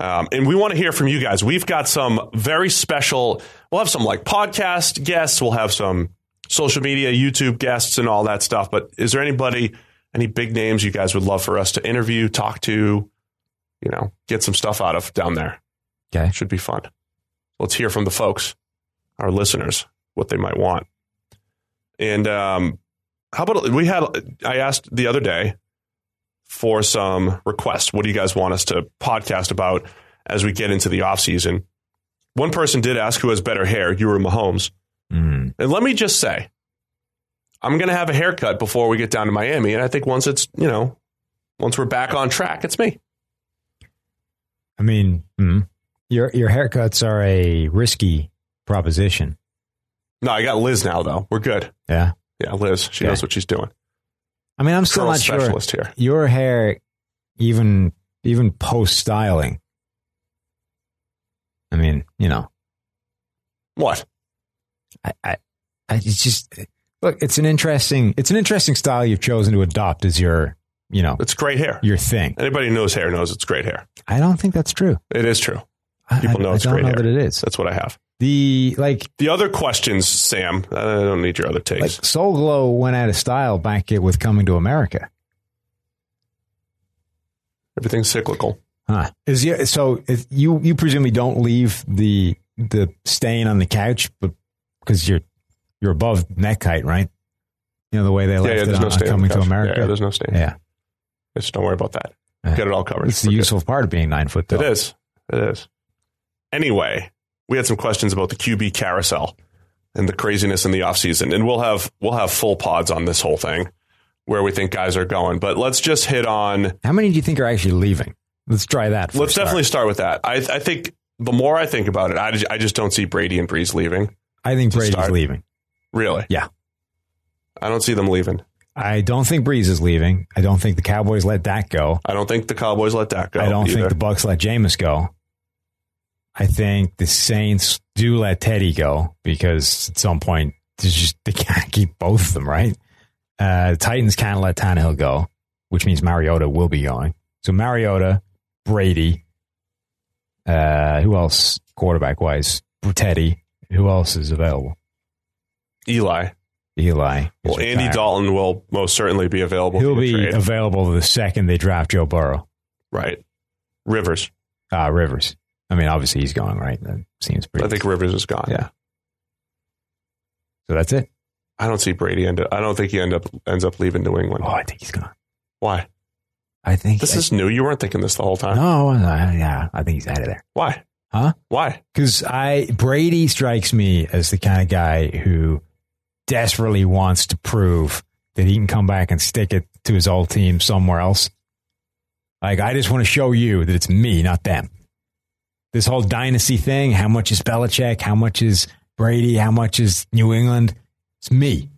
A: Um, and we want to hear from you guys. We've got some very special, we'll have some like podcast guests, we'll have some social media, YouTube guests, and all that stuff. But is there anybody, any big names you guys would love for us to interview, talk to, you know, get some stuff out of down there?
B: Okay.
A: Should be fun. Let's hear from the folks, our listeners, what they might want. And um, how about we had? I asked the other day for some requests. What do you guys want us to podcast about as we get into the off season? One person did ask who has better hair, you or Mahomes.
B: Mm.
A: And let me just say, I'm going to have a haircut before we get down to Miami. And I think once it's, you know, once we're back on track, it's me.
B: I mean, mm, your your haircuts are a risky proposition.
A: No, I got Liz now, though. We're good.
B: Yeah.
A: Yeah, Liz. She
B: Okay.
A: knows what she's doing.
B: I mean, I'm still not sure.
A: specialist here.
B: Your hair, even even post styling. I mean, you know,
A: What?
B: I, I, I it's just look. It's an interesting. It's an interesting style you've chosen to adopt as your, you know,
A: It's great hair.
B: your thing.
A: Anybody who knows hair knows it's great hair.
B: I don't think that's true.
A: It is true. People
B: I,
A: know
B: I
A: it's
B: don't
A: great
B: know
A: hair.
B: that it is.
A: That's what I have.
B: The like
A: The other questions, Sam, I don't need your other takes.
B: like Soul Glo went out of style back with Coming to America.
A: Everything's cyclical.
B: Huh. Is you, so if you you presumably don't leave the the stain on the couch, but because you're you're above neck height, right? You know the way they
A: Yeah,
B: left
A: yeah,
B: it
A: there's
B: on,
A: no
B: on
A: on
B: coming to. America.
A: Yeah, there's no stain.
B: Yeah.
A: Just don't worry about that.
B: Yeah.
A: Get it all covered.
B: It's the
A: We're good.
B: useful part of being nine foot tall.
A: It is. It is. Anyway, we had some questions about the QB carousel and the craziness in the offseason. And we'll have we'll have full pods on this whole thing where we think guys are going. But let's just hit on
B: How many do you think are actually leaving? Let's try that.
A: let's
B: start.
A: definitely start with that. I I think the more I think about it, I just, I just don't see Brady and Brees leaving.
B: I think Brady's
A: start.
B: leaving.
A: Really?
B: Yeah.
A: I don't see them leaving.
B: I don't think Brees is leaving. I don't think the Cowboys let that go.
A: I don't think the Cowboys let that go.
B: I don't
A: either.
B: think the Bucks let Jameis go. I think the Saints do let Teddy go because at some point just they can't [LAUGHS] keep both of them, right? Uh, the Titans can't let Tannehill go, which means Mariota will be going. So Mariota, Brady, uh, who else quarterback wise? Teddy. Who else is available?
A: Eli.
B: Eli.
A: Well, Andy. Dalton will most certainly be available.
B: He'll be
A: trade.
B: available the second they draft Joe Burrow.
A: right. Rivers.
B: Uh, Rivers. I mean, obviously he's going, right? That seems pretty.
A: I think Rivers is gone.
B: Yeah. So that's it.
A: I don't see Brady end up. I don't think he end up ends up leaving New England.
B: Oh, I think he's gone.
A: Why?
B: I think
A: This is new. You weren't thinking this the whole time.
B: no, uh, yeah. I think he's out of there.
A: Why?
B: Huh?
A: Why?
B: Because I Brady strikes me as the kind of guy who desperately wants to prove that he can come back and stick it to his old team somewhere else. Like I just want to show you that it's me, not them. This whole dynasty thing. How much is Belichick? How much is Brady? How much is New England? It's me.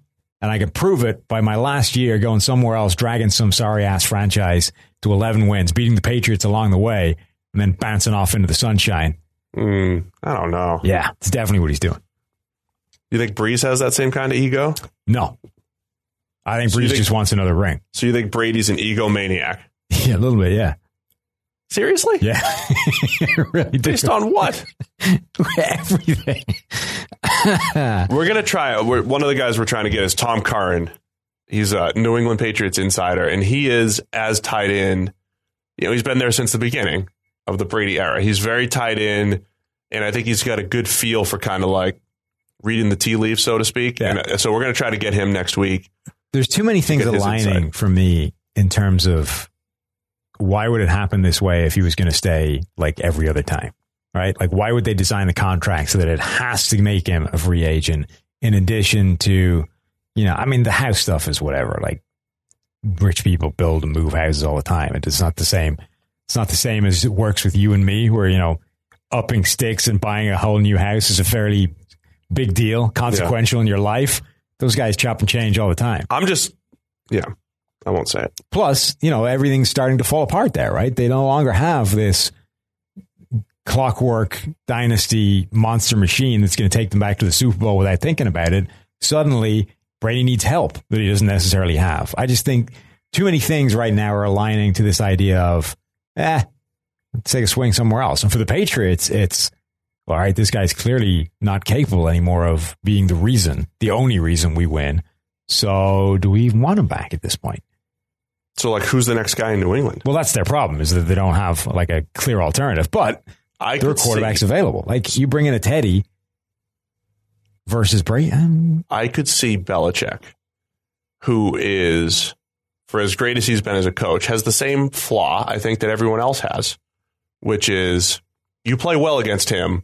B: And I can prove it by my last year going somewhere else, dragging some sorry ass franchise to 11 wins, beating the Patriots along the way, and then bouncing off into the sunshine.
A: Mm, I don't know.
B: Yeah, it's definitely what he's doing.
A: You think Brees has that same kind of ego?
B: No. I think
A: So
B: Brees
A: think-
B: just wants another ring.
A: So you think Brady's an egomaniac? [LAUGHS]
B: Yeah, a little bit, yeah.
A: Seriously?
B: Yeah. [LAUGHS] really do.
A: Based on what? [LAUGHS]
B: everything. [LAUGHS]
A: We're gonna try. We're, one of the guys we're trying to get is Tom Curran. He's a New England Patriots insider, and he is as tied in you know, he's been there since the beginning of the Brady era. He's very tied in, and I think he's got a good feel for kind of like reading the tea leaves, so to speak.
B: Yeah.
A: And uh, so we're going to try to get him next week.
B: There's too many things aligning for me in terms of why would it happen this way if he was going to stay like every other time, right? Like, why would they design the contract so that it has to make him a free agent in addition to, you know, I mean, the house stuff is whatever. Like, rich people build and move houses all the time. It's not the same. It's not the same as it works with you and me, where, you know, upping sticks and buying a whole new house is a fairly big deal, consequential in your life. Those guys chop and change all the time.
A: I'm just, yeah, I won't say it.
B: Plus, you know, everything's starting to fall apart there, right? They no longer have this clockwork dynasty monster machine that's going to take them back to the Super Bowl without thinking about it. Suddenly, Brady needs help that he doesn't necessarily have. I just think too many things right now are aligning to this idea of, eh, let's take a swing somewhere else. And for the Patriots, it's, all right, this guy's clearly not capable anymore of being the reason, the only reason we win. So do we even want him back at this point?
A: So, like, who's the next guy in New England?
B: Well, that's their problem is that they don't have like a clear alternative. But
A: I
B: there are
A: could see-
B: quarterbacks available. Like you bring in a Teddy versus Brady. Um,
A: I could see Belichick, who is, for as great as he's been as a coach, has the same flaw I think that everyone else has, which is you play well against him,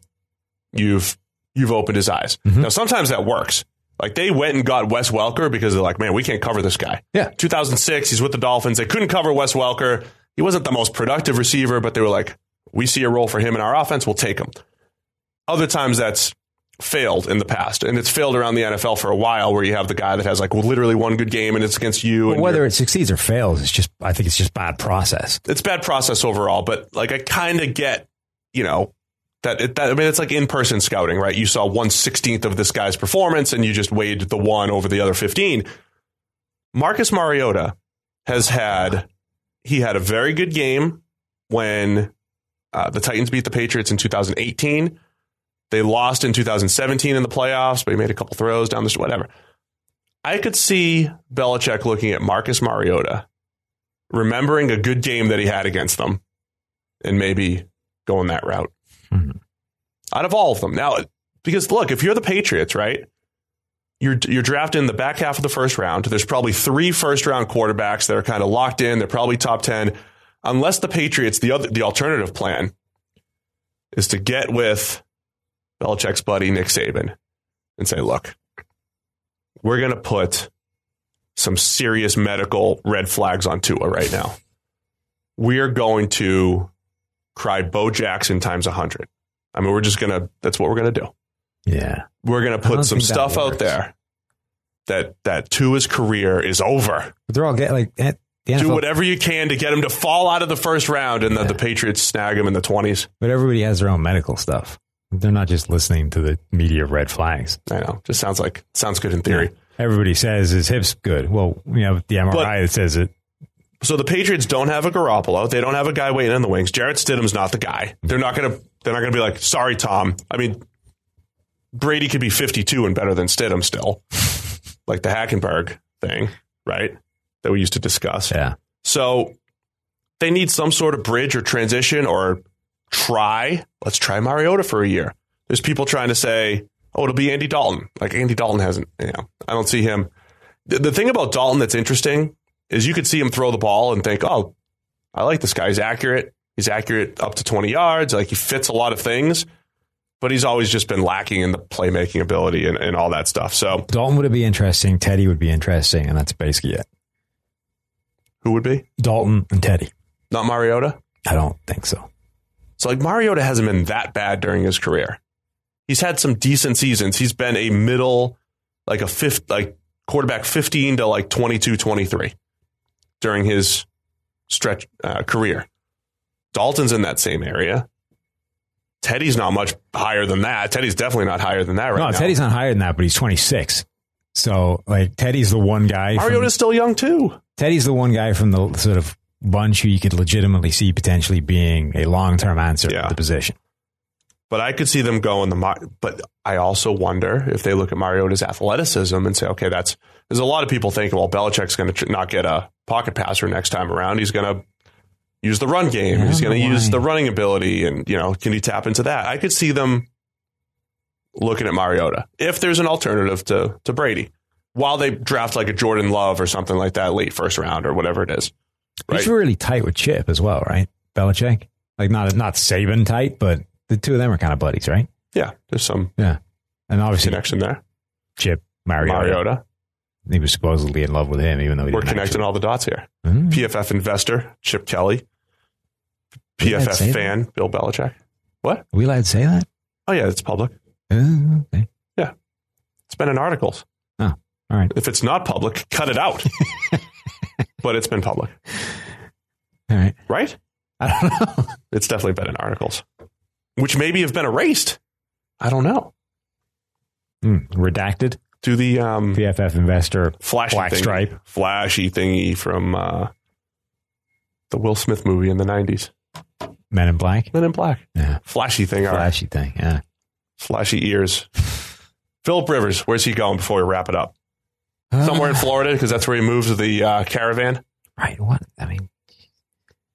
A: you've you've opened his eyes.
B: Mhm.
A: Now sometimes that works. Like they went and got Wes Welker because they're like, man, we can't cover this guy.
B: Yeah.
A: 2006, he's with the Dolphins. They couldn't cover Wes Welker. He wasn't the most productive receiver, but they were like, we see a role for him in our offense, we'll take him. Other times that's failed in the past, and it's failed around the NFL for a while, where you have the guy that has like literally one good game and it's against you. And
B: whether it succeeds or fails, it's just I think it's just bad process.
A: it's bad process overall, but like I kind of get, you know, that, that I mean, it's like in person scouting, right? You saw one sixteenth of this guy's performance, and you just weighed the one over the other fifteen. Marcus Mariota has had he had a very good game when uh, the Titans beat the Patriots in 2018. They lost in 2017 in the playoffs, but he made a couple throws down the whatever. I could see Belichick looking at Marcus Mariota remembering a good game that he had against them and maybe going that route.
B: Mhm.
A: Out of all of them. Now, because look, if you're the Patriots, right? You're you're drafted in the back half of the first round. There's probably three first round quarterbacks that are kind of locked in. They're probably top 10 unless the Patriots the other the alternative plan is to get with Belichick's buddy Nick Saban and say, "Look, we're going to put some serious medical red flags on Tua right now. We are going to cry Bo Jackson times a 100. I mean, we're just going to, that's what we're going to do.
B: Yeah,
A: We're going to put some stuff out there that, that Tua's career is over.
B: but they're all getting like eh, the
A: Do whatever you can to get him to fall out of the first round and then the Patriots snag him in the 20s.
B: but everybody has their own medical stuff. They're not just listening to the media red flags.
A: I know. Just sounds like, sounds good in theory.
B: Everybody says his hip's good. Well, you know the MRI
A: But-
B: that says it.
A: So the Patriots don't have a Garoppolo. They don't have a guy waiting in the wings. Jarrett Stidham's not the guy. They're not gonna. They're not gonna be like, sorry, Tom. I mean, Brady could be 52 and better than Stidham still, [LAUGHS] like the Hackenberg thing, right? That we used to discuss.
B: Yeah,
A: So they need some sort of bridge or transition or try. Let's try Mariota for a year. There's people trying to say, oh, it'll be Andy Dalton. Like Andy Dalton hasn't, you know, I don't see him. The, the thing about Dalton that's interesting is you could see him throw the ball and think, oh, I like this guy. He's accurate. He's accurate up to 20 yards. Like he fits a lot of things, but he's always just been lacking in the playmaking ability and, and all that stuff. So
B: Dalton would be interesting. Teddy would be interesting, and that's basically it.
A: who would be?
B: Dalton and Teddy.
A: Not Mariota?
B: I don't think so.
A: So like Mariota hasn't been that bad during his career. He's had some decent seasons. He's been a middle, like a fifth, like quarterback 15 to like 22, 23 during his stretch uh, career. Dalton's in that same area. Teddy's not much higher than that. Teddy's definitely not higher than that right
B: no,
A: now.
B: Teddy's not higher than that, but he's 26. So, like, Teddy's the one guy.
A: Mariota's still young too.
B: Teddy's the one guy from the sort of bunch who you could legitimately see potentially being a long term answer
A: Yeah.
B: to the position.
A: But I could see them go in the. Mar- But I also wonder if they look at Mariota's athleticism and say, okay, that's. There's a lot of people thinking, well, Belichick's going to tr- not get a pocket passer next time around. He's going to use the run game.
B: Yeah,
A: he's going to use the running ability, and you know, can he tap into that? I could see them looking at Mariota if there's an alternative to to Brady, while they draft like a Jordan Love or something like that late first round or whatever it is. Right?
B: He's really tight with Chip as well, right? Belichick, like not not Saban tight, but the two of them are kind of buddies, right?
A: Yeah, there's some
B: Yeah, and obviously
A: connection there.
B: Chip Mariota,
A: Mariota,
B: he was supposedly in love with him, even though he
A: we're connecting all the dots here.
B: actually- Hmm.
A: PFF investor Chip Kelly,
B: Did I say
A: PFF
B: that?
A: fan Bill Belichick. What?
B: Are we allowed to say that?
A: Oh yeah, it's public.
B: Oh, okay.
A: It's been in articles.
B: Oh, all right.
A: If it's not public, cut it out. [LAUGHS] but it's been public,
B: All right.
A: right?
B: I don't know.
A: It's definitely been in articles, which maybe have been erased. I don't know.
B: Hmm. Redacted.
A: to the um,
B: PFF investor.
A: flashy
B: Black
A: thingy,
B: stripe.
A: flashy thingy from uh, the Will Smith movie in the '90s,
B: Men in Black.
A: Men in Black.
B: Yeah.
A: Flashy thing, all right.
B: Flashy thing. Yeah.
A: flashy ears. [LAUGHS] Philip Rivers, where's he going before we wrap it up? Somewhere in Florida because that's where he moved the uh, caravan.
B: Right. What? I mean,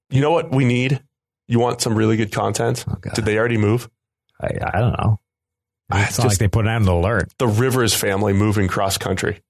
A: You know what we need? You want some really good content?
B: Oh,
A: Did they already move?
B: I, I don't know.
A: I
B: It's not like
A: just-
B: they put out an alert.
A: The Rivers family moving cross country.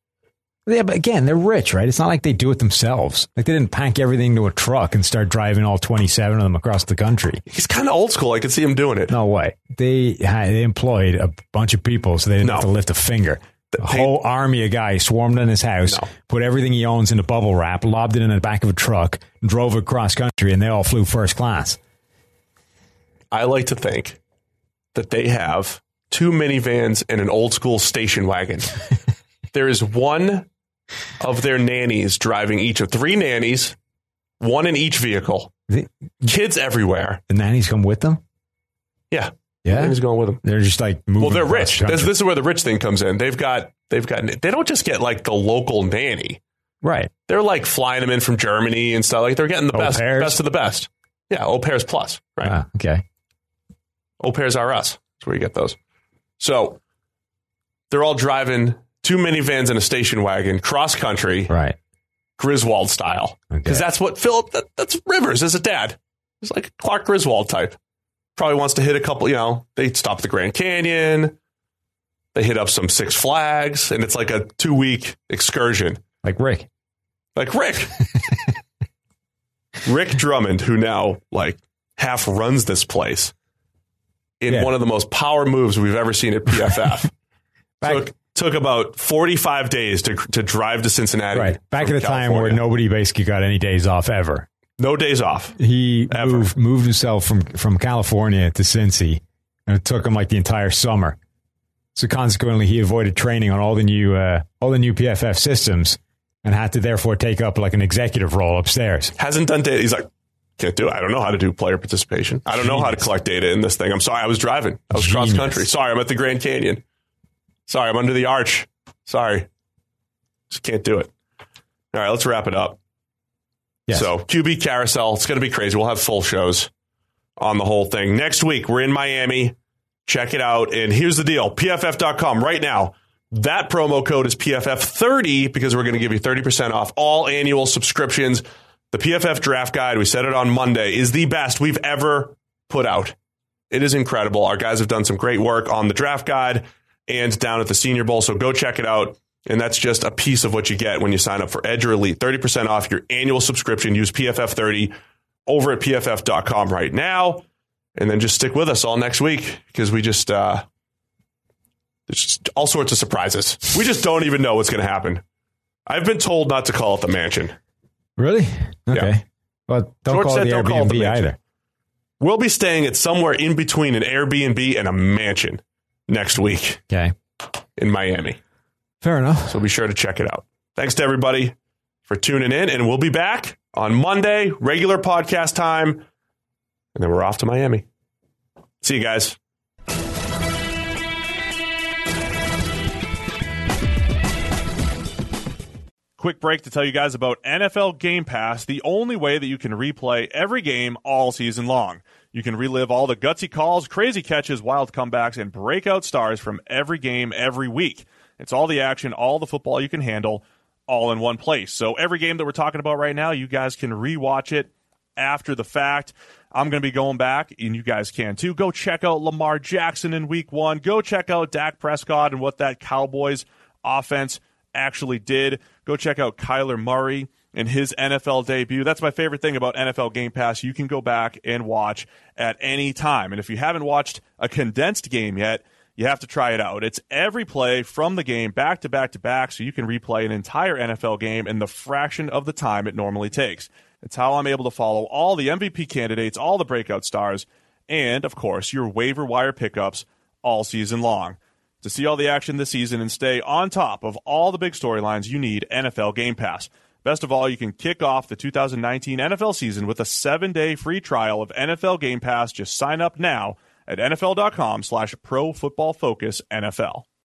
B: Yeah, but again, they're rich, right? It's not like they do it themselves. Like they didn't pack everything to a truck and start driving all 27 of them across the country.
A: It's kind of old school. I could see him doing it.
B: No way. They they employed a bunch of people so they didn't
A: No.
B: have to lift a finger. A
A: They-
B: whole army of guys swarmed in his house,
A: No.
B: put everything he owns in a bubble wrap, lobbed it in the back of a truck, drove across country, and they all flew first class.
A: I like to think that they have two minivans and an old school station wagon. [LAUGHS] there is one of their nannies driving each of three nannies, one in each vehicle.
B: The,
A: Kids everywhere.
B: the nannies come with them.
A: Yeah.
B: Yeah,
A: Nannies going with them.
B: they're just like moving.
A: Well, they're rich. This, this is where the rich thing comes in. They've got, they've got, they don't just get like the local nanny.
B: right.
A: They're like flying them in from Germany and stuff. Like they're getting the
B: Au
A: best,
B: pairs?
A: best of the best. Yeah. Au pairs plus, right?
B: Ah, okay.
A: Au pairs are us. That's where you get those. So they're all driving two minivans and a station wagon cross country,
B: Right.
A: Griswold style.
B: Okay.
A: Because that's what Philip, that, that's Rivers as a dad. He's like Clark Griswold type. Probably wants to hit a couple, you know, they stop at the Grand Canyon. They hit up some Six Flags, and it's like a two week excursion.
B: like Rick.
A: Like Rick. [LAUGHS] Rick Drummond, who now like half runs this place in
B: Yeah.
A: one of the most power moves we've ever seen at PFF. [LAUGHS] Took, took about 45 days to, to drive to Cincinnati.
B: Right. Back
A: from
B: the a time where nobody basically got any days off ever.
A: No days off.
B: He
A: Ever.
B: moved moved himself from from California to Cincy, and it took him like the entire summer. So consequently, he avoided training on all the new uh, all the new PFF systems, and had to therefore take up like an executive role upstairs.
A: Hasn't done data. He's like, can't do it. I don't know how to do player participation. I don't know how to collect data in this thing. I'm sorry. I was driving. I was cross country. Sorry. I'm at the Grand Canyon. Sorry. I'm under the arch. Sorry. Just can't do it. All right. Let's wrap it up.
B: Yes.
A: So QB carousel. It's going to be crazy. We'll have full shows on the whole thing. Next week, we're in Miami. Check it out. And here's the deal PFF.com right now. That promo code is PFF30 because we're going to give you 30% off all annual subscriptions. The PFF draft guide, we said it on Monday, is the best we've ever put out. It is incredible. Our guys have done some great work on the draft guide and down at the Senior Bowl. So go check it out. And that's just a piece of what you get when you sign up for Edge or Elite. 30% off your annual subscription. Use PFF30 over at PFF.com right now. And then just stick with us all next week because we just, uh, there's just all sorts of surprises. We just don't even know what's going to happen. I've been told not to call it the mansion.
B: Really? Okay.
A: Yeah.
B: Well, don't
A: George
B: call it the
A: don't call it
B: Airbnb
A: the mansion.
B: either.
A: We'll be staying at somewhere in between an Airbnb and a mansion next week
B: Okay.
A: in Miami.
B: Fair enough.
A: So be sure to check it out. Thanks to everybody for tuning in, and we'll be back on Monday, regular podcast time, and then we're off to Miami. See you guys.
C: Quick break to tell you guys about NFL Game Pass, the only way that you can replay every game all season long. You can relive all the gutsy calls, crazy catches, wild comebacks, and breakout stars from every game every week. It's all the action, all the football you can handle, all in one place. So every game that we're talking about right now, you guys can rewatch it
A: after the fact. I'm going to be going back, and you guys can too. Go check out Lamar Jackson in week one. Go check out Dak Prescott and what that Cowboys offense actually did. Go check out Kyler Murray and his NFL debut. That's my favorite thing about NFL Game Pass. You can go back and watch at any time. And if you haven't watched a condensed game yet, you have to try it out. It's every play from the game back to back to back, so you can replay an entire NFL game in the fraction of the time it normally takes. It's how I'm able to follow all the MVP candidates, all the breakout stars, and, of course, your waiver wire pickups all season long. To see all the action this season and stay on top of all the big storylines, you need NFL Game Pass. Best of all, you can kick off the 2019 NFL season with a seven-day free trial of NFL Game Pass. Just sign up now at nfl.com slash pro football focus NFL.